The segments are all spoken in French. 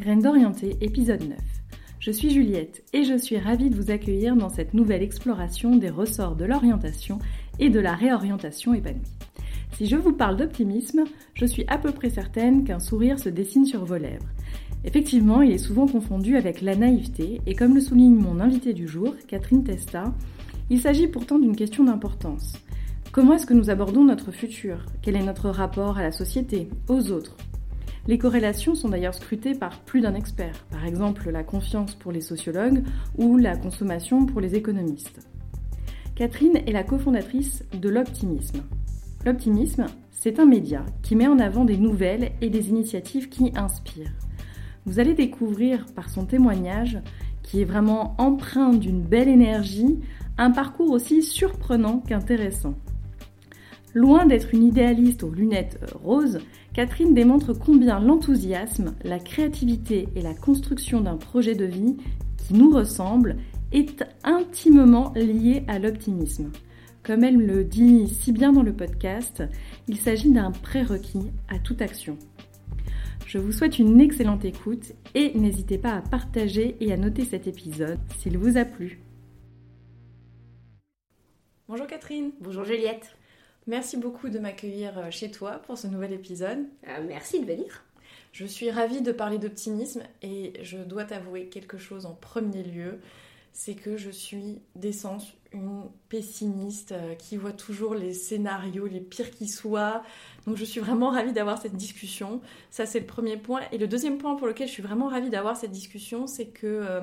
Graines d'orienté, épisode 9. Je suis Juliette et je suis ravie de vous accueillir dans cette nouvelle exploration des ressorts de l'orientation et de la réorientation épanouie. Si je vous parle d'optimisme, je suis à peu près certaine qu'un sourire se dessine sur vos lèvres. Effectivement, il est souvent confondu avec la naïveté, et comme le souligne mon invité du jour, Catherine Testa, il s'agit pourtant d'une question d'importance. Comment est-ce que nous abordons notre futur? Quel est notre rapport à la société, aux autres? Les corrélations sont d'ailleurs scrutées par plus d'un expert, par exemple la confiance pour les sociologues ou la consommation pour les économistes. Catherine est la cofondatrice de l'optimisme, L'optimisme, c'est un média qui met en avant des nouvelles et des initiatives qui inspirent. Vous allez découvrir par son témoignage, qui est vraiment empreint d'une belle énergie, un parcours aussi surprenant qu'intéressant. Loin d'être une idéaliste aux lunettes roses, Catherine démontre combien l'enthousiasme, la créativité et la construction d'un projet de vie qui nous ressemble est intimement lié à l'optimisme. Comme elle me le dit si bien dans le podcast, il s'agit d'un prérequis à toute action. Je vous souhaite une excellente écoute et n'hésitez pas à partager et à noter cet épisode s'il vous a plu. Bonjour Catherine. Bonjour Juliette. Merci beaucoup de m'accueillir euh, chez toi pour ce nouvel épisode. Euh, merci de venir. Je suis ravie de parler d'optimisme et je dois t'avouer quelque chose en premier lieu c'est que je suis d'essence une pessimiste euh, qui voit toujours les scénarios les pires qui soient. Donc je suis vraiment ravie d'avoir cette discussion. Ça c'est le premier point. Et le deuxième point pour lequel je suis vraiment ravie d'avoir cette discussion, c'est que euh,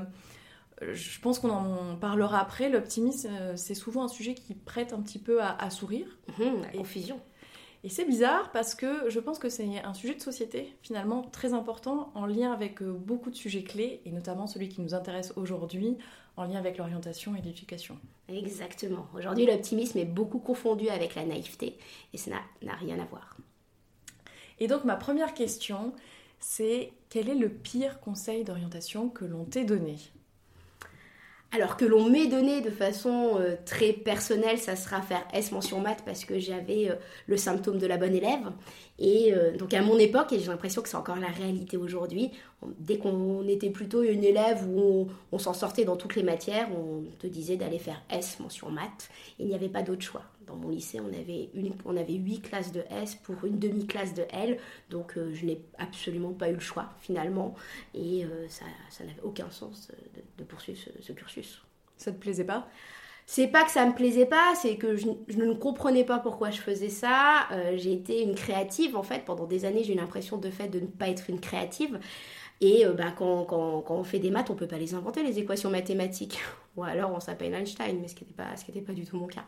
je pense qu'on en parlera après. L'optimisme, euh, c'est souvent un sujet qui prête un petit peu à, sourire. Mmh, la confusion. Et c'est bizarre parce que je pense que c'est un sujet de société finalement très important en lien avec beaucoup de sujets clés et notamment celui qui nous intéresse aujourd'hui en lien avec l'orientation et l'éducation. Exactement. Aujourd'hui, l'optimisme est beaucoup confondu avec la naïveté et ça n'a rien à voir. Et donc ma première question, c'est quel est le pire conseil d'orientation que l'on t'ait donné? Alors que l'on m'ait donné de façon euh, très personnelle, ça sera faire S mention maths parce que j'avais euh, le symptôme de la bonne élève. Et euh, donc à mon époque, et j'ai l'impression que c'est encore la réalité aujourd'hui, dès qu'on était plutôt une élève où on, s'en sortait dans toutes les matières, on te disait d'aller faire S mention maths. Il n'y avait pas d'autre choix. Dans mon lycée, on avait, une, on avait 8 classes de S pour une demi-classe de L, donc je n'ai absolument pas eu le choix finalement, et ça, ça n'avait aucun sens de, poursuivre ce cursus. Ça te plaisait pas? C'est pas que ça me plaisait pas, c'est que je, ne comprenais pas pourquoi je faisais ça. Euh, j'ai été une créative en fait. Pendant des années, j'ai eu l'impression de fait de ne pas être une créative. Et euh, bah, quand, quand, quand, on fait des maths, on peut pas les inventer, les équations mathématiques. Ou alors on s'appelle Einstein, mais ce qui n'était pas, pas du tout mon cas.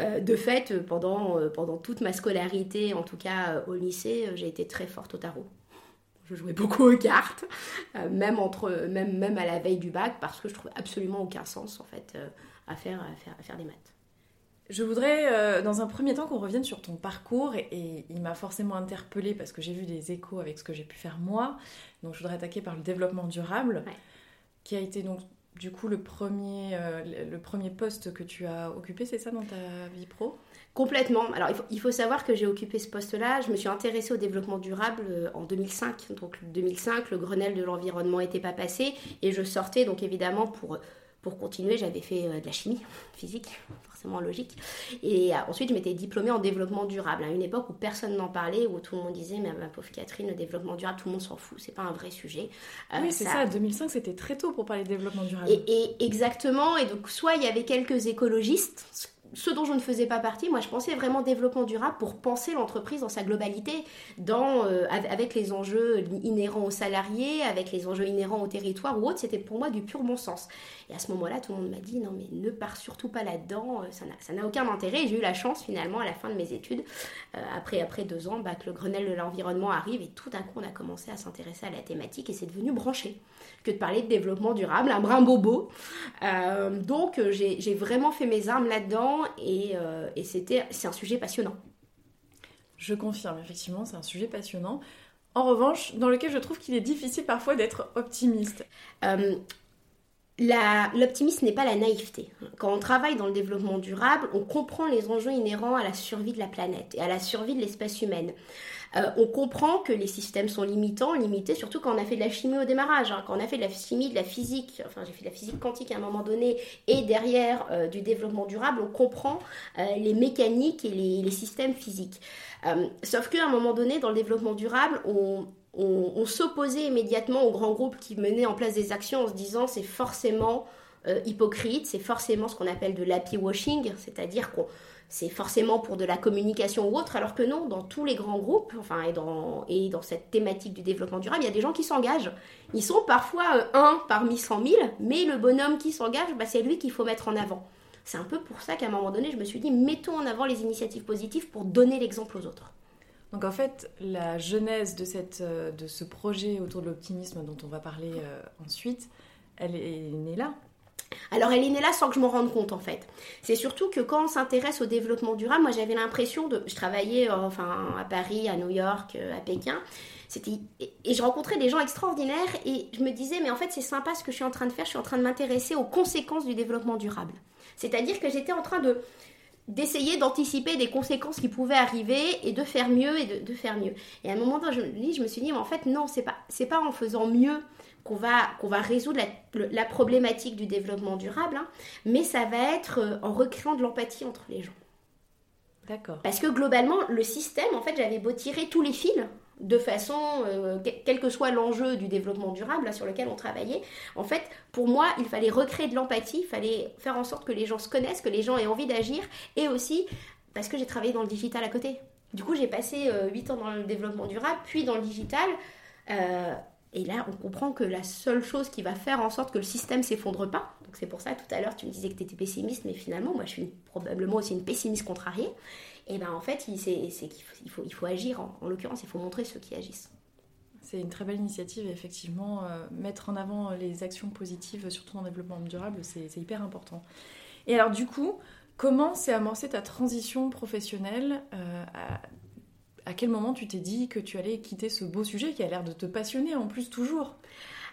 Euh, de fait, pendant, pendant toute ma scolarité, en tout cas au lycée, j'ai été très forte au tarot je jouais beaucoup aux cartes, même, entre, même, même à la veille du bac, parce que je trouvais absolument aucun sens en fait à, faire, à, faire, à faire des maths. Je voudrais, euh, dans un premier temps, qu'on revienne sur ton parcours et, il m'a forcément interpellée parce que j'ai vu des échos avec ce que j'ai pu faire moi. Donc, je voudrais attaquer par le développement durable, qui a été donc du coup le premier, le premier poste que tu as occupé, c'est ça dans ta vie pro? Complètement. Alors il faut, savoir que j'ai occupé ce poste-là. Je me suis intéressée au développement durable euh, en 2005. Donc 2005, le Grenelle de l'environnement n'était pas passé et je sortais donc évidemment pour pour continuer, j'avais fait euh, de la chimie physique, forcément logique. Et euh, ensuite, je m'étais diplômée en développement durable, à une époque où personne n'en parlait, où tout le monde disait, mais ma pauvre Catherine, le développement durable, tout le monde s'en fout, c'est pas un vrai sujet. oui, c'est ça, 2005, c'était très tôt pour parler de développement durable. Et, et, exactement, et donc soit il y avait quelques écologistes, ce dont je ne faisais pas partie, moi je pensais vraiment développement durable pour penser l'entreprise dans sa globalité, dans, euh, avec les enjeux inhérents aux salariés, avec les enjeux inhérents au territoire ou autre, c'était pour moi du pur bon sens. Et à ce moment-là, tout le monde m'a dit non mais ne pars surtout pas là-dedans, euh, ça n'a aucun intérêt. J'ai eu la chance finalement à la fin de mes études, euh, après, après deux ans, bah, que le Grenelle de l'environnement arrive et tout d'un coup on a commencé à s'intéresser à la thématique et c'est devenu branché que de parler de développement durable, un brin bobo. donc j'ai vraiment fait mes armes là-dedans euh, et, c'était, c'est un sujet passionnant. Je confirme, effectivement, c'est un sujet passionnant. En revanche, dans lequel je trouve qu'il est difficile parfois d'être optimiste. Euh, l'optimisme n'est pas la naïveté. Quand on travaille dans le développement durable, on comprend les enjeux inhérents à la survie de la planète et à la survie de l'espèce humaine. Euh, on comprend que les systèmes sont limitants, limités, surtout quand on a fait de la chimie au démarrage, hein. quand on a fait de la chimie, de la physique, enfin j'ai fait de la physique quantique à un moment donné, et derrière euh, du développement durable, on comprend euh, les mécaniques et les, systèmes physiques. sauf qu'à un moment donné, dans le développement durable, on, s'opposait immédiatement aux grands groupes qui menaient en place des actions en se disant c'est forcément hypocrite, c'est forcément ce qu'on appelle de l'happy washing, c'est-à-dire qu'on c'est forcément pour de la communication ou autre, alors que non, dans tous les grands groupes, enfin, et dans, et dans cette thématique du développement durable, il y a des gens qui s'engagent. Ils sont parfois euh, un parmi cent mille, mais le bonhomme qui s'engage, bah, c'est lui qu'il faut mettre en avant. C'est un peu pour ça qu'à un moment donné, je me suis dit, mettons en avant les initiatives positives pour donner l'exemple aux autres. Donc en fait, la genèse de, cette, euh, de ce projet autour de l'optimisme dont on va parler euh, ensuite, elle est née là. Alors elle est née là sans que je m'en rende compte en fait. C'est surtout que quand on s'intéresse au développement durable, moi j'avais l'impression de... Je travaillais euh, enfin, à Paris, à New York, à Pékin. Et je rencontrais des gens extraordinaires et je me disais mais en fait c'est sympa ce que je suis en train de faire, je suis en train de m'intéresser aux conséquences du développement durable. C'est-à-dire que j'étais en train de d'essayer d'anticiper des conséquences qui pouvaient arriver et de faire mieux et de, faire mieux. Et à un moment donné, je, je me suis dit, mais en fait, non, c'est pas, c'est pas en faisant mieux qu'on va, qu'on va résoudre la, problématique du développement durable, hein, mais ça va être euh, en recréant de l'empathie entre les gens. D'accord. Parce que globalement, le système, en fait, j'avais beau tirer tous les fils de façon, euh, quel que soit l'enjeu du développement durable sur lequel on travaillait, en fait, pour moi, il fallait recréer de l'empathie, il fallait faire en sorte que les gens se connaissent, que les gens aient envie d'agir, et aussi parce que j'ai travaillé dans le digital à côté. Du coup, j'ai passé euh, 8 ans dans le développement durable, puis dans le digital. Euh, et là, on comprend que la seule chose qui va faire en sorte que le système s'effondre pas, donc c'est pour ça tout à l'heure tu me disais que tu étais pessimiste, mais finalement, moi je suis probablement aussi une pessimiste contrariée. Et bien en fait, c'est qu'il faut, agir, en, l'occurrence, il faut montrer ceux qui agissent. C'est une très belle initiative, effectivement. Euh, mettre en avant les actions positives, surtout le développement durable, c'est hyper important. Et alors, du coup, comment s'est amorcée ta transition professionnelle euh, quel moment tu t'es dit que tu allais quitter ce beau sujet qui a l'air de te passionner en plus toujours?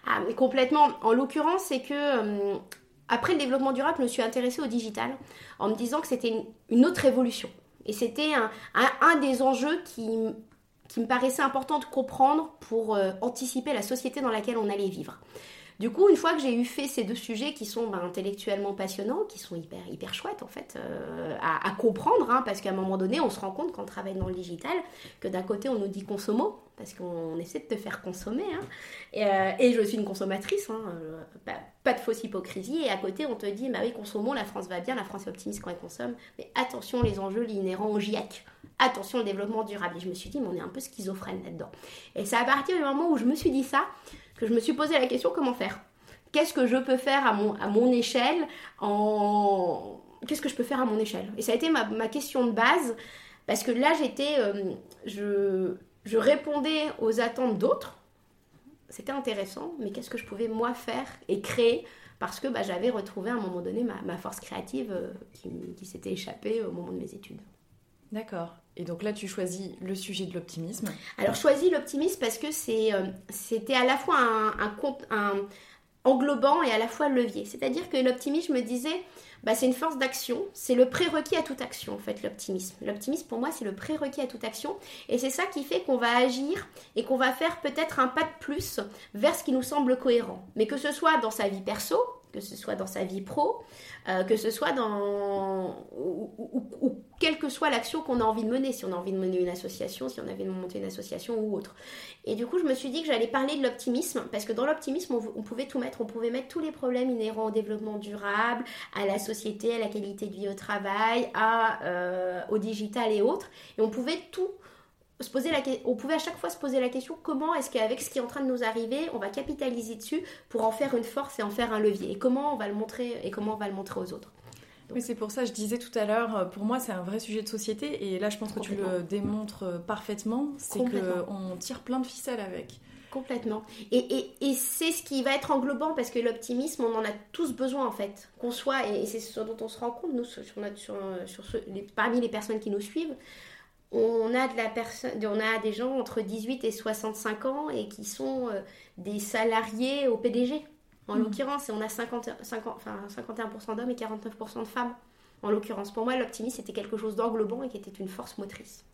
Ah, complètement. En l'occurrence, c'est que euh, après le développement durable, je me suis intéressée au digital en me disant que c'était une, autre évolution. Et c'était un, des enjeux qui, qui, me paraissait important de comprendre pour euh, anticiper la société dans laquelle on allait vivre. Du coup, une fois que j'ai eu fait ces deux sujets qui sont ben, intellectuellement passionnants, qui sont hyper, hyper chouettes en fait euh, à, comprendre, hein, parce qu'à un moment donné, on se rend compte quand on travaille dans le digital que d'un côté, on nous dit consommo, parce qu'on essaie de te faire consommer, hein, euh, et, je suis une consommatrice, hein, euh, pas, de fausse hypocrisie, et à côté, on te dit, bah oui, consommons, la France va bien, la France est optimiste quand elle consomme, mais attention les enjeux inhérents au GIEC attention le développement durable. Et je me suis dit, mais on est un peu schizophrène là-dedans. Et c'est à partir du moment où je me suis dit ça je me suis posé la question comment faire? Qu'est-ce que je peux faire à mon, à mon échelle. Qu'est-ce que je peux faire à mon échelle? Et ça a été ma, ma, question de base parce que là j'étais, euh, je, je répondais aux attentes d'autres. C'était intéressant, mais qu'est-ce que je pouvais moi faire et créer? Parce que bah, j'avais retrouvé à un moment donné ma, ma force créative euh, qui, qui s'était échappée au moment de mes études. D'accord. Et donc là, tu choisis le sujet de l'optimisme. Alors, choisis l'optimisme parce que c'est, euh, c'était à la fois un, un, englobant et à la fois levier. C'est-à-dire que l'optimisme, je me disais, bah, c'est une force d'action, c'est le prérequis à toute action, en fait, l'optimisme. L'optimisme, pour moi, c'est le prérequis à toute action. Et c'est ça qui fait qu'on va agir et qu'on va faire peut-être un pas de plus vers ce qui nous semble cohérent. Mais que ce soit dans sa vie perso, que ce soit dans sa vie pro, euh, que ce soit dans. Ou, quelle que soit l'action qu'on a envie de mener, si on a envie de mener une association, si on avait de monter une association ou autre. Et du coup, je me suis dit que j'allais parler de l'optimisme, parce que dans l'optimisme, on, pouvait tout mettre. On pouvait mettre tous les problèmes inhérents au développement durable, à la société, à la qualité de vie au travail, euh, au digital et autres. Et on pouvait tout se poser la, on pouvait à chaque fois se poser la question comment est-ce qu'avec ce qui est en train de nous arriver, on va capitaliser dessus pour en faire une force et en faire un levier? Et comment on va le montrer et comment on va le montrer aux autres? Oui, c'est pour ça, je disais tout à l'heure, euh, pour moi, c'est un vrai sujet de société. Et là, je pense que tu le démontres euh, parfaitement. C'est qu'on tire plein de ficelles avec. Complètement. Et, et, c'est ce qui va être englobant parce que l'optimisme, on en a tous besoin en fait. Qu'on soit, et c'est ce dont on se rend compte, nous, sur, sur, sur les, parmi les personnes qui nous suivent, on a, de la personne, on a des gens entre 18 et 65 ans et qui sont euh, des salariés au PDG, en mmh. l'occurrence, et on a 50, 50, enfin, 51% d'hommes et 49% de femmes, en l'occurrence. Pour moi, l'optimisme, c'était quelque chose d'englobant et qui était une force motrice.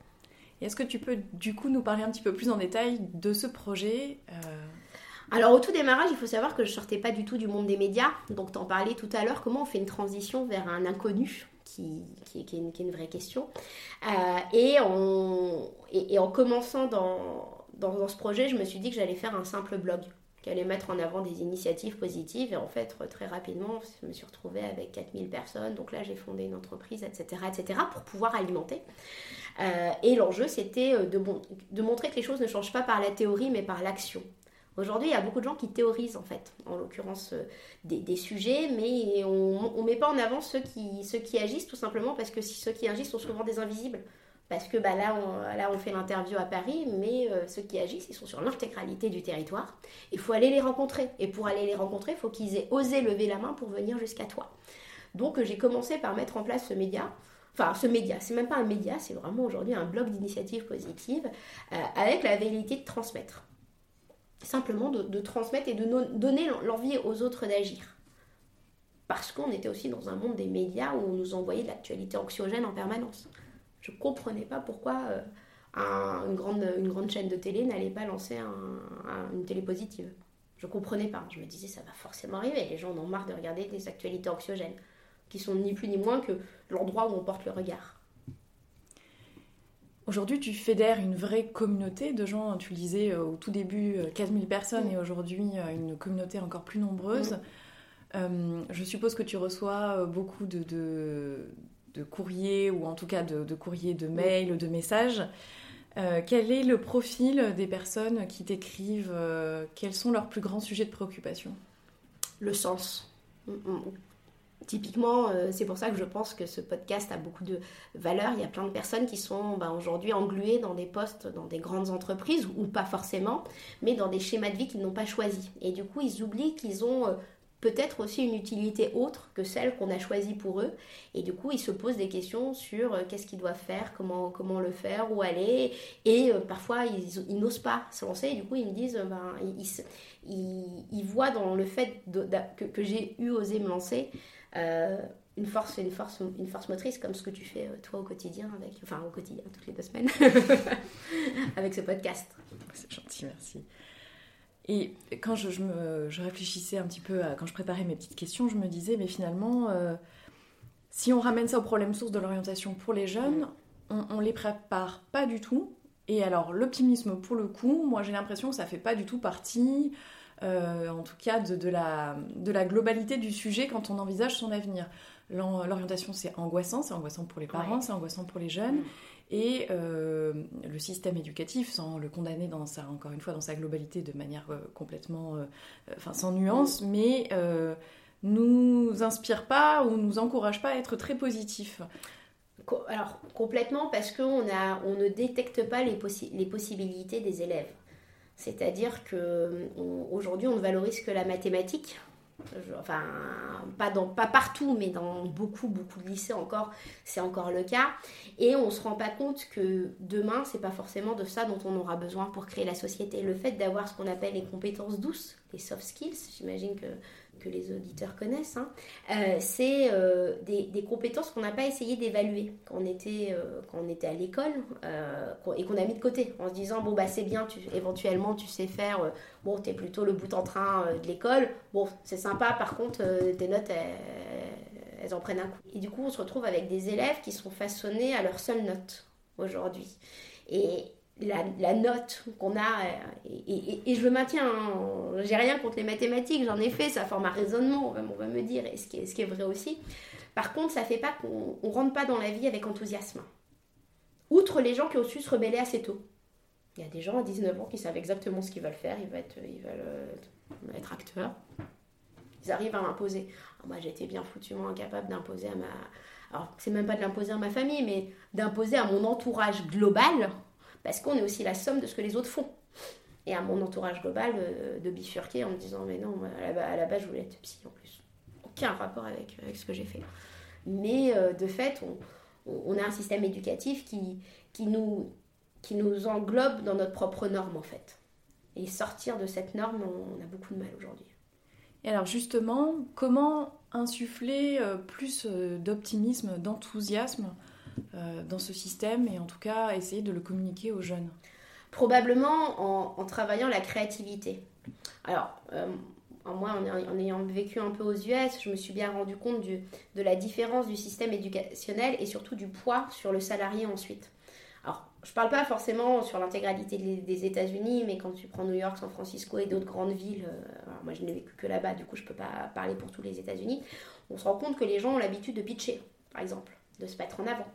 Est-ce que tu peux du coup nous parler un petit peu plus en détail de ce projet euh? Alors au tout démarrage, il faut savoir que je sortais pas du tout du monde des médias. Donc t'en parlais tout à l'heure, comment on fait une transition vers un inconnu? Qui, est, une, vraie question. Euh, et, en, commençant dans, ce projet, je me suis dit que j'allais faire un simple blog, qui allait mettre en avant des initiatives positives. Et en fait, très rapidement, je me suis retrouvée avec 4000 personnes. Donc là, j'ai fondé une entreprise, etc., etc., pour pouvoir alimenter. Euh, et l'enjeu, c'était euh, de montrer que les choses ne changent pas par la théorie, mais par l'action. Aujourd'hui, il y a beaucoup de gens qui théorisent, en fait, en l'occurrence, euh, des, sujets, mais on ne met pas en avant ceux qui, agissent, tout simplement parce que ceux qui agissent sont souvent des invisibles. Parce que bah, là, on, fait l'interview à Paris, mais euh, ceux qui agissent, ils sont sur l'intégralité du territoire. Il faut aller les rencontrer. Et pour aller les rencontrer, il faut qu'ils aient osé lever la main pour venir jusqu'à toi. Donc, j'ai commencé par mettre en place ce média enfin ce média, c'est même pas un média, c'est vraiment aujourd'hui un blog d'initiatives positives euh, avec la vérité de transmettre simplement de, transmettre et de donner l'envie aux autres d'agir. Parce qu'on était aussi dans un monde des médias où on nous envoyait de l'actualité anxiogène en permanence. Je comprenais pas pourquoi euh, une, grande, une grande chaîne de télé n'allait pas lancer une télé positive. Je comprenais pas. Je me disais, ça va forcément arriver. Les gens en ont marre de regarder des actualités anxiogènes, qui sont ni plus ni moins que l'endroit où on porte le regard. Aujourd'hui, tu fédères une vraie communauté de gens, tu le disais euh, au tout début, 15 euh, 000 personnes, et aujourd'hui, euh, une communauté encore plus nombreuse. je suppose que tu reçois beaucoup de, de, courriers, ou en tout cas de, courriers, de mails, de messages. quel est le profil des personnes qui t'écrivent? Quels sont leurs plus grands sujets de préoccupation? Le sens. Typiquement, euh, c'est pour ça que je pense que ce podcast a beaucoup de valeur. Il y a plein de personnes qui sont bah, aujourd'hui engluées dans des postes, dans des grandes entreprises, ou pas forcément, mais dans des schémas de vie qu'ils n'ont pas choisis. Et du coup, ils oublient qu'ils ont euh, peut-être aussi une utilité autre que celle qu'on a choisie pour eux. Et du coup, ils se posent des questions sur euh, qu'est-ce qu'ils doivent faire, comment, comment le faire, où aller. Et parfois, ils, n'osent pas se lancer. Et du coup, ils me disent, ben, ils, voient dans le fait que, que j'ai eu osé me lancer euh, une force, une force, une force motrice comme ce que tu fais euh, toi au quotidien avec, enfin au quotidien toutes les deux semaines avec ce podcast. C'est gentil, merci. Et quand je, me, je, réfléchissais un petit peu à, quand je préparais mes petites questions, je me disais, mais finalement, euh, si on ramène ça au problème source de l'orientation pour les jeunes, on, on les prépare pas du tout. Et alors, l'optimisme, pour le coup, moi j'ai l'impression que ça fait pas du tout partie euh, en tout cas de, la, de la globalité du sujet quand on envisage son avenir. L'orientation, c'est angoissant, c'est angoissant pour les parents, c'est angoissant pour les jeunes. Et euh, le système éducatif, sans le condamner dans sa, encore une fois dans sa globalité de manière euh, complètement, enfin sans nuance, mais nous inspire pas ou nous encourage pas à être très positif. Alors complètement parce qu'on on ne détecte pas les, les possibilités des élèves. C'est-à-dire que aujourd'hui, on ne valorise que la mathématique. Enfin, pas partout, mais dans beaucoup, beaucoup de lycées encore, c'est encore le cas. Et on ne se rend pas compte que demain, c'est pas forcément de ça dont on aura besoin pour créer la société. Le fait d'avoir ce qu'on appelle les compétences douces, les soft skills, j'imagine que que les auditeurs connaissent, hein, euh, c'est euh, des, compétences qu'on n'a pas essayé d'évaluer quand, on était, euh, à l'école et qu'on a mis de côté en se disant bon bah c'est bien, tu, éventuellement tu sais faire, bon t'es plutôt le bout en train de l'école, bon c'est sympa par contre tes notes elles, elles, en prennent un coup. Et du coup on se retrouve avec des élèves qui sont façonnés à leur seule note aujourd'hui. Et, la, note qu'on a, euh, et, je le maintiens, hein, j'ai rien contre les mathématiques, j'en ai fait, ça forme un raisonnement, on va, me dire, et ce qui, est, ce qui est vrai aussi. Par contre, ça fait pas qu'on ne rentre pas dans la vie avec enthousiasme. Outre les gens qui ont su se rebeller assez tôt. Il y a des gens à 19 ans qui savent exactement ce qu'ils veulent faire, ils veulent être, ils veulent euh, être acteurs. Ils arrivent à m'imposer. Ah, moi, j'étais bien foutument incapable d'imposer à ma. Alors, c'est même pas de l'imposer à ma famille, mais d'imposer à mon entourage global parce qu'on est aussi la somme de ce que les autres font. Et à mon entourage global, euh, de bifurquer en me disant, mais non, à la, base, je voulais être psy en plus. Aucun rapport avec, avec ce que j'ai fait. Mais euh, de fait, on, a un système éducatif qui, nous, englobe dans notre propre norme, en fait. Et sortir de cette norme, on, a beaucoup de mal aujourd'hui. Et alors justement, comment insuffler euh, plus d'optimisme, d'enthousiasme euh, dans ce système et en tout cas essayer de le communiquer aux jeunes Probablement en, travaillant la créativité. Alors, euh, moi, en, ayant vécu un peu aux US, je me suis bien rendu compte de la différence du système éducationnel et surtout du poids sur le salarié ensuite. Alors, je ne parle pas forcément sur l'intégralité des États-Unis, mais quand tu prends New York, San Francisco et d'autres grandes villes, euh, moi je n'ai vécu que là-bas, du coup je ne peux pas parler pour tous les États-Unis, on se rend compte que les gens ont l'habitude de pitcher, par exemple, de se mettre en avant.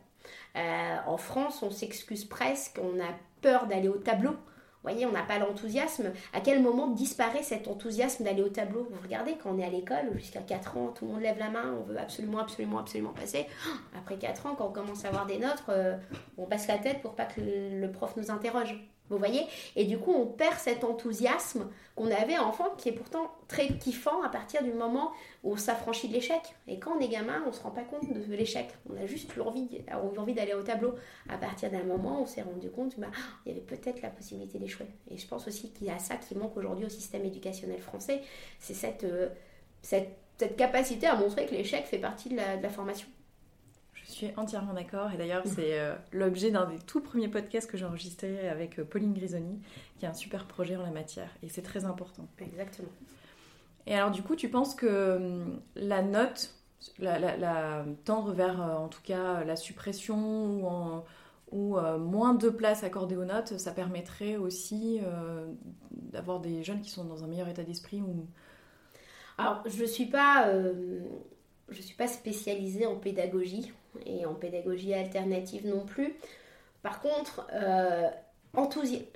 Euh, en France, on s'excuse presque, on a peur d'aller au tableau. Vous voyez, on n'a pas l'enthousiasme. À quel moment disparaît cet enthousiasme d'aller au tableau? Vous regardez, quand on est à l'école, jusqu'à 4 ans, tout le monde lève la main, on veut absolument, absolument, absolument passer. Après 4 ans, quand on commence à avoir des notes, euh, on passe la tête pour pas que le prof nous interroge. Vous voyez? Et du coup, on perd cet enthousiasme qu'on avait enfant, qui est pourtant très kiffant à partir du moment où on s'affranchit de l'échec. Et quand on est gamin, on ne se rend pas compte de l'échec. On a juste eu envie, envie d'aller au tableau. À partir d'un moment, on s'est rendu compte qu'il bah, y avait peut-être la possibilité d'échouer. Et je pense aussi qu'il y a ça qui manque aujourd'hui au système éducationnel français. C'est cette, euh, cette, capacité à montrer que l'échec fait partie de la formation. Je suis entièrement d'accord. Et d'ailleurs, c'est euh, l'objet d'un des tout premiers podcasts que j'ai enregistré avec euh, Pauline Grisoni, qui a un super projet en la matière. Et c'est très important. Exactement. Et alors, du coup, tu penses que hum, la note, la, tendre vers, euh, en tout cas, la suppression ou, ou moins de place accordée aux notes, ça permettrait aussi d'avoir des jeunes qui sont dans un meilleur état d'esprit ou... Alors, je ne suis pas je ne suis pas spécialisée en pédagogie et en pédagogie alternative non plus. Par contre, euh,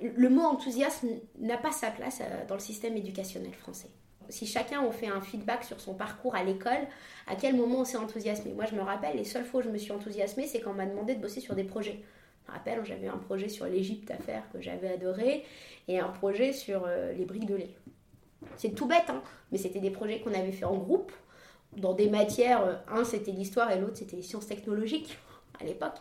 le mot enthousiasme n'a pas sa place euh, dans le système éducationnel français. Si chacun on fait un feedback sur son parcours à l'école, à quel moment on s'est enthousiasmé? Moi, je me rappelle, les seules fois où je me suis enthousiasmée, c'est quand on m'a demandé de bosser sur des projets. Je me rappelle, j'avais un projet sur l'Égypte à faire que j'avais adoré et un projet sur euh, les briques de lait. C'est tout bête, hein mais c'était des projets qu'on avait fait en groupe dans des matières, euh, un c'était l'histoire et l'autre c'était les sciences technologiques à l'époque.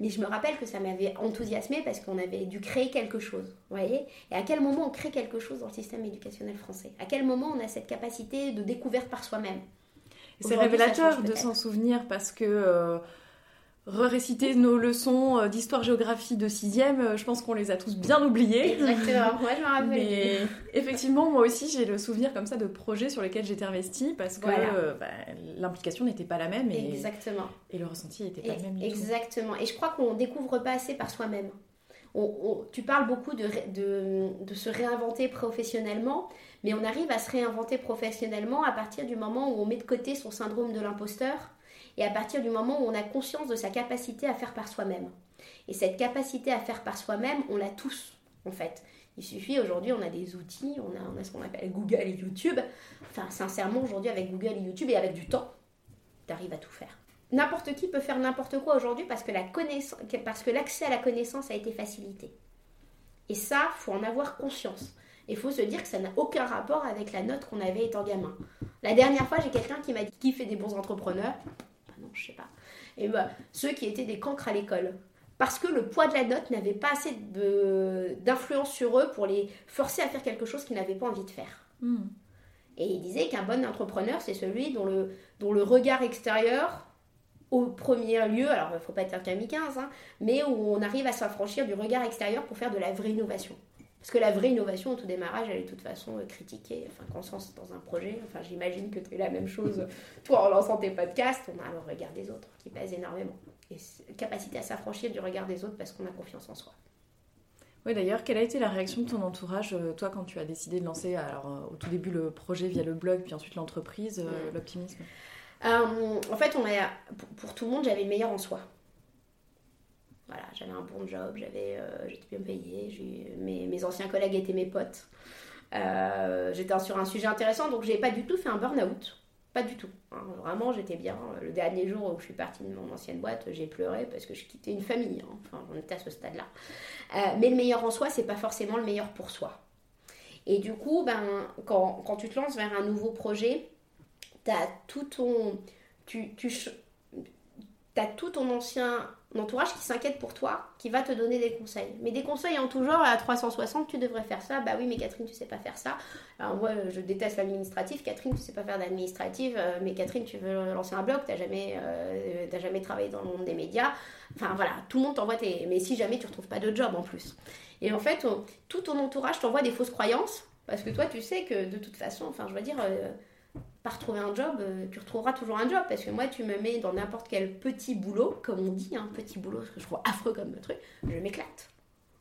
Mais je me rappelle que ça m'avait enthousiasmé parce qu'on avait dû créer quelque chose, vous voyez? Et à quel moment on crée quelque chose dans le système éducationnel français? À quel moment on a cette capacité de découverte par soi-même? C'est révélateur de s'en souvenir parce que... Euh, réciter nos leçons euh, d'histoire-géographie de 6ème, euh, je pense qu'on les a tous bien oubliées. Exactement, moi je me rappelle. Mais effectivement, moi aussi, j'ai le souvenir comme ça de projets sur lesquels j'étais investie parce que euh, bah, l'implication n'était pas la même. Et, Exactement. Et le ressenti n'était pas le même. Exactement. Et je crois qu'on découvre pas assez par soi-même. tu parles beaucoup de, de, de, se réinventer professionnellement, mais on arrive à se réinventer professionnellement à partir du moment où on met de côté son syndrome de l'imposteur et à partir du moment où on a conscience de sa capacité à faire par soi-même. Et cette capacité à faire par soi-même, on l'a tous, en fait. Il suffit, aujourd'hui, on a des outils, on a, ce qu'on appelle Google et YouTube. Enfin, sincèrement, aujourd'hui, avec Google et YouTube et avec du temps, tu arrives à tout faire. N'importe qui peut faire n'importe quoi aujourd'hui parce que l'accès à la connaissance a été facilité. Et ça, faut en avoir conscience. Il faut se dire que ça n'a aucun rapport avec la note qu'on avait étant gamin. La dernière fois, j'ai quelqu'un qui m'a dit qui fait des bons entrepreneurs non, je sais pas. Et bah, ceux qui étaient des cancres à l'école. Parce que le poids de la note n'avait pas assez d'influence sur eux pour les forcer à faire quelque chose qu'ils n'avaient pas envie de faire. Hmm. Et il disait qu'un bon entrepreneur, c'est celui dont le, dont le regard extérieur, au premier lieu, alors il ne faut pas être un kamikaze, hein, mais où on arrive à s'affranchir du regard extérieur pour faire de la vraie innovation. Parce que la vraie innovation au tout démarrage, elle est de toute façon euh, critiquée. Enfin, quand on se dans un projet, enfin, j'imagine que tu es la même chose, toi en lançant tes podcasts, on a le regard des autres qui pèse énormément. Et capacité à s'affranchir du regard des autres parce qu'on a confiance en soi. Oui, d'ailleurs, quelle a été la réaction de ton entourage, euh, toi, quand tu as décidé de lancer, alors euh, au tout début le projet via le blog, puis ensuite l'entreprise, l'optimisme? En fait, on a, pour, pour tout le monde, j'avais le meilleur en soi. Voilà, j'avais un bon job, j'avais, euh, j'étais bien payée, mes, mes, anciens collègues étaient mes potes. Euh, j'étais sur un sujet intéressant, donc j'ai pas du tout fait un burn-out. Pas du tout. Hein. Vraiment, j'étais bien. Le dernier jour où je suis partie de mon ancienne boîte, j'ai pleuré parce que je quittais une famille. Hein. Enfin, on était à ce stade-là. Euh, mais le meilleur en soi, c'est pas forcément le meilleur pour soi. Et du coup, ben, quand, quand tu te lances vers un nouveau projet, as tout ton. Tu, tu, as tout ton ancien entourage qui s'inquiète pour toi, qui va te donner des conseils. Mais des conseils en tout genre, à 360, tu devrais faire ça. Bah oui, mais Catherine, tu sais pas faire ça. Alors moi, je déteste l'administratif. Catherine, tu sais pas faire d'administratif. Euh, mais Catherine, tu veux lancer un blog, t'as jamais, euh, jamais travaillé dans le monde des médias. Enfin voilà, tout le monde t'envoie tes... Mais si jamais tu retrouves pas de job en plus. Et en fait, tout ton entourage t'envoie des fausses croyances. Parce que toi, tu sais que de toute façon, enfin je veux dire... Euh, pas retrouver un job, euh, tu retrouveras toujours un job. Parce que moi, tu me mets dans n'importe quel petit boulot, comme on dit, un hein, petit boulot, ce que je trouve affreux comme truc, je m'éclate.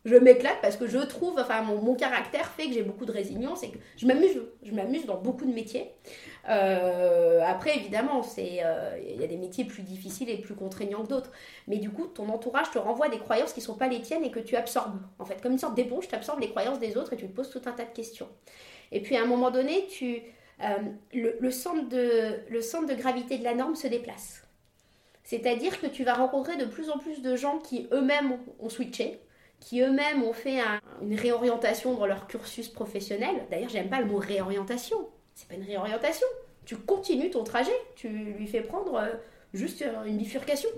Je m'éclate parce que je trouve, enfin, mon, caractère fait que j'ai beaucoup de résilience et que je m'amuse. Je m'amuse dans beaucoup de métiers. Euh, après, évidemment, euh, il y a des métiers plus difficiles et plus contraignants que d'autres. Mais du coup, ton entourage te renvoie des croyances qui ne sont pas les tiennes et que tu absorbes. En fait, comme une sorte d'éponge, tu absorbes les croyances des autres et tu te poses tout un tas de questions. Et puis, à un moment donné, tu euh, le, centre de, gravité de la norme se déplace. C'est-à-dire que tu vas rencontrer de plus en plus de gens qui eux-mêmes ont switché, qui eux-mêmes ont fait une réorientation dans leur cursus professionnel. D'ailleurs, j'aime pas le mot réorientation. C'est pas une réorientation. Tu continues ton trajet, tu lui fais prendre euh, juste une bifurcation.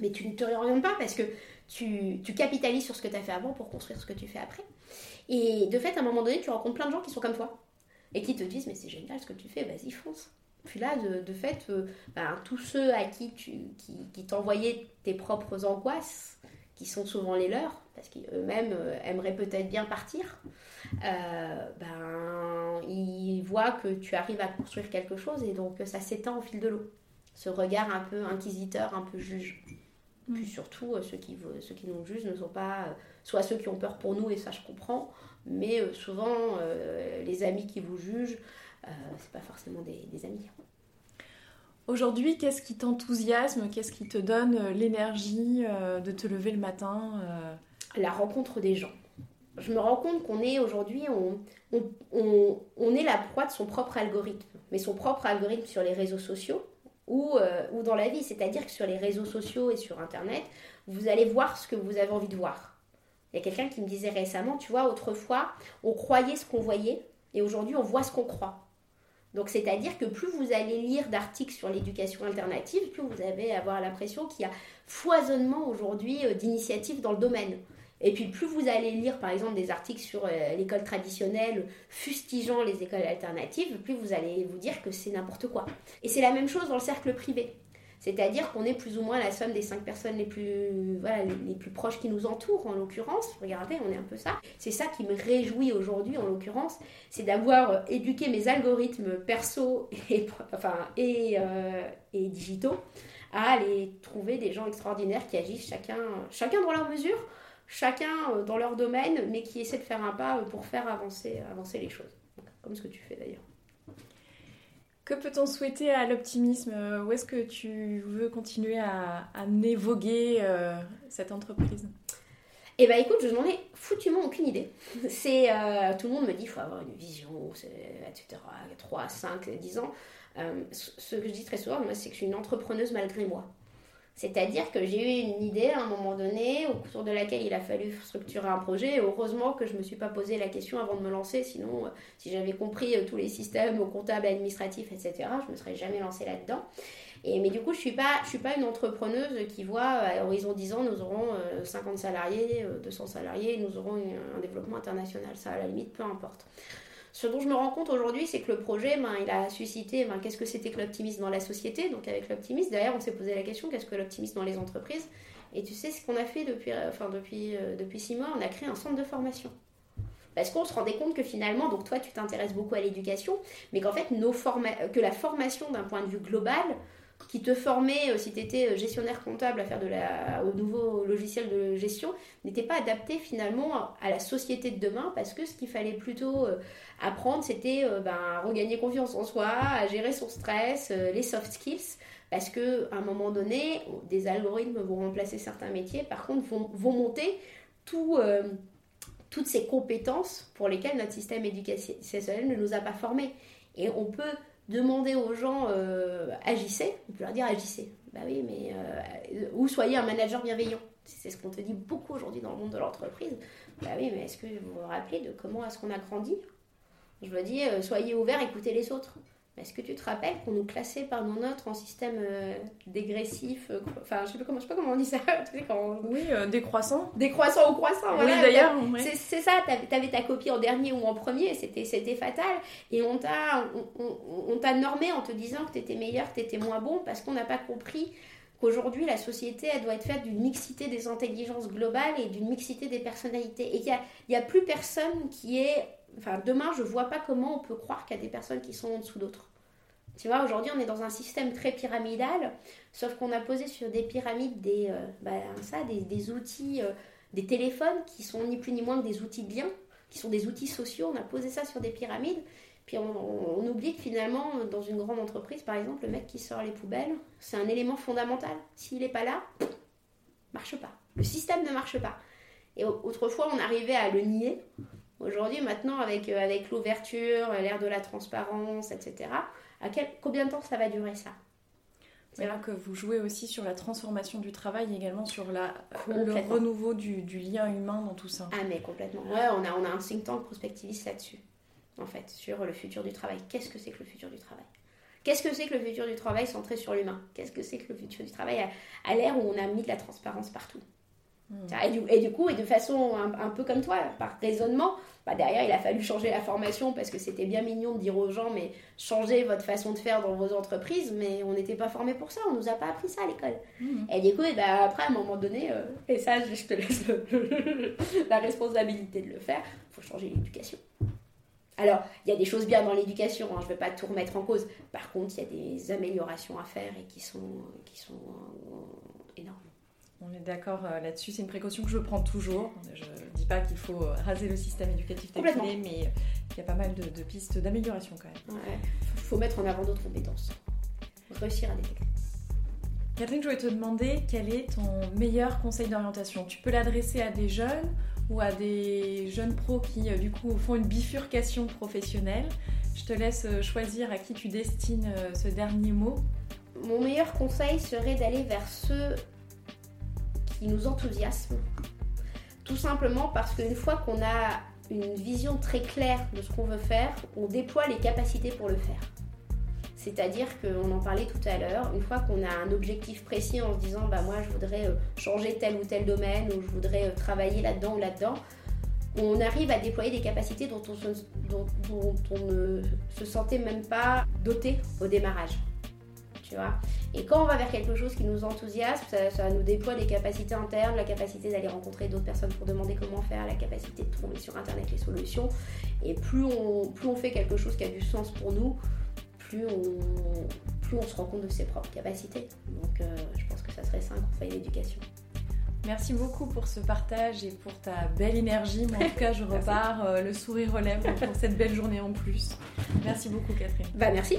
Mais tu ne te réorientes pas parce que tu, tu capitalises sur ce que tu as fait avant pour construire ce que tu fais après. Et de fait, à un moment donné, tu rencontres plein de gens qui sont comme toi et qui te disent mais c'est génial ce que tu fais, vas-y fonce. Puis là, de, fait, euh, ben, tous ceux à qui tu qui, t'envoyaient tes propres angoisses, qui sont souvent les leurs, parce qu'eux-mêmes euh, aimeraient peut-être bien partir, euh, ben, ils voient que tu arrives à construire quelque chose et donc ça s'étend au fil de l'eau. Ce regard un peu inquisiteur, un peu juge. Mm. Puis surtout, ceux qui, ceux qui nous jugent ne sont pas soit ceux qui ont peur pour nous, et ça je comprends, mais euh, souvent, euh, les amis qui vous jugent, euh, c'est pas forcément des, amis. Aujourd'hui, qu'est-ce qui t'enthousiasme Qu'est-ce qui te donne l'énergie de te lever le matin La rencontre des gens. Je me rends compte qu'on est aujourd'hui, on, on, on, est la proie de son propre algorithme, mais son propre algorithme sur les réseaux sociaux ou, ou dans la vie. C'est-à-dire que sur les réseaux sociaux et sur Internet, vous allez voir ce que vous avez envie de voir. Il y a quelqu'un qui me disait récemment, tu vois, autrefois, on croyait ce qu'on voyait et aujourd'hui, on voit ce qu'on croit. Donc, c'est-à-dire que plus vous allez lire d'articles sur l'éducation alternative, plus vous allez avoir l'impression qu'il y a foisonnement aujourd'hui euh, d'initiatives dans le domaine. Et puis, plus vous allez lire, par exemple, des articles sur euh, l'école traditionnelle, fustigeant les écoles alternatives, plus vous allez vous dire que c'est n'importe quoi. Et c'est la même chose dans le cercle privé. C'est-à-dire qu'on est plus ou moins la somme des cinq personnes les plus, voilà, les, plus proches qui nous entourent, en l'occurrence. Regardez, on est un peu ça. C'est ça qui me réjouit aujourd'hui, en l'occurrence, c'est d'avoir euh, éduqué mes algorithmes perso et, enfin, et, euh, et digitaux à aller trouver des gens extraordinaires qui agissent chacun, chacun dans leur mesure, chacun euh, dans leur domaine, mais qui essaient de faire un pas pour faire avancer, avancer les choses. Comme ce que tu fais d'ailleurs. Que peut-on souhaiter à l'optimisme Où est-ce que tu veux continuer à, à voguer euh, cette entreprise? Eh bien écoute, je n'en ai foutument aucune idée. C'est euh, tout le monde me dit qu'il faut avoir une vision, etc. 3, 5, 10 ans. Euh, ce que je dis très souvent, moi, c'est que je suis une entrepreneuse malgré moi. C'est-à-dire que j'ai eu une idée à un moment donné, au cours de laquelle il a fallu structurer un projet. Et heureusement que je ne me suis pas posé la question avant de me lancer. Sinon, euh, si j'avais compris euh, tous les systèmes comptables, administratifs, etc., je ne me serais jamais lancée là-dedans. Mais du coup, je ne suis, pas, suis pas une entrepreneuse qui voit, à horizon 10 ans, nous aurons 50 euh, salariés, 200 salariés, nous aurons un développement international. Ça, à la limite, peu importe. Ce dont je me rends compte aujourd'hui, c'est que le projet, ben, il a suscité ben, qu'est-ce que c'était que l'optimisme dans la société? Donc avec l'optimisme, derrière, on s'est posé la question qu'est-ce que l'optimisme dans les entreprises? Et tu sais ce qu'on a fait depuis, euh, depuis six mois? On a créé un centre de formation. Parce qu'on se rendait compte que finalement, donc toi tu t'intéresses beaucoup à l'éducation, mais qu'en fait que la formation d'un point de vue global, qui te formait, euh, si tu étais euh, gestionnaire comptable à faire de la, au nouveau logiciel de gestion, n'était pas adapté finalement à la société de demain parce que ce qu'il fallait plutôt euh, apprendre, c'était ben, à regagner confiance en soi, à gérer son stress, les soft skills. Parce qu'à un moment donné, des algorithmes vont remplacer certains métiers, par contre, vont, vont monter tout, toutes ces compétences pour lesquelles notre système éducationnel ne nous a pas formés. Et on peut demander aux gens euh, agissez, on peut leur dire agissez. Bah oui, mais euh, ou soyez un manager bienveillant. C'est ce qu'on te dit beaucoup aujourd'hui dans le monde de l'entreprise. Bah oui, mais est-ce que vous vous rappelez de comment est-ce qu'on a grandi? Je veux dire, euh, soyez ouverts, écoutez les autres. Est-ce que tu te rappelles qu'on nous classait par nos notes en système euh, dégressif euh, Enfin, je sais, pas comment, sais pas comment on dit ça. Oui, euh, décroissant. Décroissant ou croissant, Oui, d'ailleurs. C'est ça, tu avais ta copie en dernier ou en premier, c'était fatal. Et on t'a on, on, normé en te disant que tu étais meilleur, que tu étais moins bon, parce qu'on n'a pas compris qu'aujourd'hui, la société, elle doit être faite d'une mixité des intelligences globales et d'une mixité des personnalités. Et qu'il n'y a, a plus personne qui est Enfin, demain, je vois pas comment on peut croire qu'il y a des personnes qui sont en dessous d'autres. Tu vois, aujourd'hui, on est dans un système très pyramidal, sauf qu'on a posé sur des pyramides des, euh, bah, ça, des, des outils, euh, des téléphones qui sont ni plus ni moins que des outils de lien, qui sont des outils sociaux. On a posé ça sur des pyramides. Puis on, on, oublie que finalement, dans une grande entreprise, par exemple, le mec qui sort les poubelles, c'est un élément fondamental. S'il n'est pas là, marche pas. Le système ne marche pas. Et autrefois, on arrivait à le nier. Aujourd'hui, maintenant, avec, euh, avec l'ouverture, l'ère de la transparence, etc., à quel, combien de temps ça va durer ça? C'est là que vous jouez aussi sur la transformation du travail, également sur la, le renouveau du, du, lien humain dans tout ça. Ah mais complètement. Ouais, on a, on a un think tank prospectiviste là-dessus, en fait, sur le futur du travail. Qu'est-ce que c'est que le futur du travail? Qu'est-ce que c'est que le futur du travail centré sur l'humain? Qu'est-ce que c'est que le futur du travail à l'ère où on a mis de la transparence partout? Et, du, coup, et de façon un, peu comme toi, par raisonnement, bah derrière, il a fallu changer la formation parce que c'était bien mignon de dire aux gens, mais changez votre façon de faire dans vos entreprises, mais on n'était pas formé pour ça, on nous a pas appris ça à l'école. Hmm. Et du coup, et bah, après, à un moment donné, euh, et ça, je te laisse la responsabilité de le faire, il faut changer l'éducation. Alors, il y a des choses bien dans l'éducation, hein, je ne vais pas tout remettre en cause. Par contre, il y a des améliorations à faire et qui sont, qui sont euh, énormes. On est d'accord euh, là-dessus, c'est une précaution que je prends toujours. Je ne dis pas qu'il faut euh, raser le système éducatif tel qu'il est, mais il y a pas mal de, pistes d'amélioration quand même. Il faut mettre en avant d'autres compétences. Réussir à détecter. Catherine, je voulais te demander quel est ton meilleur conseil d'orientation? Tu peux l'adresser à des jeunes ou à des jeunes pros qui, euh, du coup, font une bifurcation professionnelle? Je te laisse choisir à qui tu destines ce dernier mot. Mon meilleur conseil serait d'aller vers ceux qui nous enthousiasme. Tout simplement parce qu'une fois qu'on a une vision très claire de ce qu'on veut faire, on déploie les capacités pour le faire. C'est-à-dire qu'on en parlait tout à l'heure, une fois qu'on a un objectif précis en se disant bah moi je voudrais euh, changer tel ou tel domaine ou je voudrais euh, travailler là-dedans ou là-dedans, on arrive à déployer des capacités dont on, dont on ne se sentait même pas doté au démarrage. Et quand on va vers quelque chose qui nous enthousiasme, ça, nous déploie des capacités internes, la capacité d'aller rencontrer d'autres personnes pour demander comment faire, la capacité de trouver sur Internet les solutions. Et plus on, plus on fait quelque chose qui a du sens pour nous, plus on, plus on se rend compte de ses propres capacités. Donc euh, je pense que ça serait ça un conseil d'éducation. Merci beaucoup pour ce partage et pour ta belle énergie. Mais en tout cas, je repars euh, le sourire relève pour cette belle journée en plus. Merci beaucoup, Catherine. Bah, merci.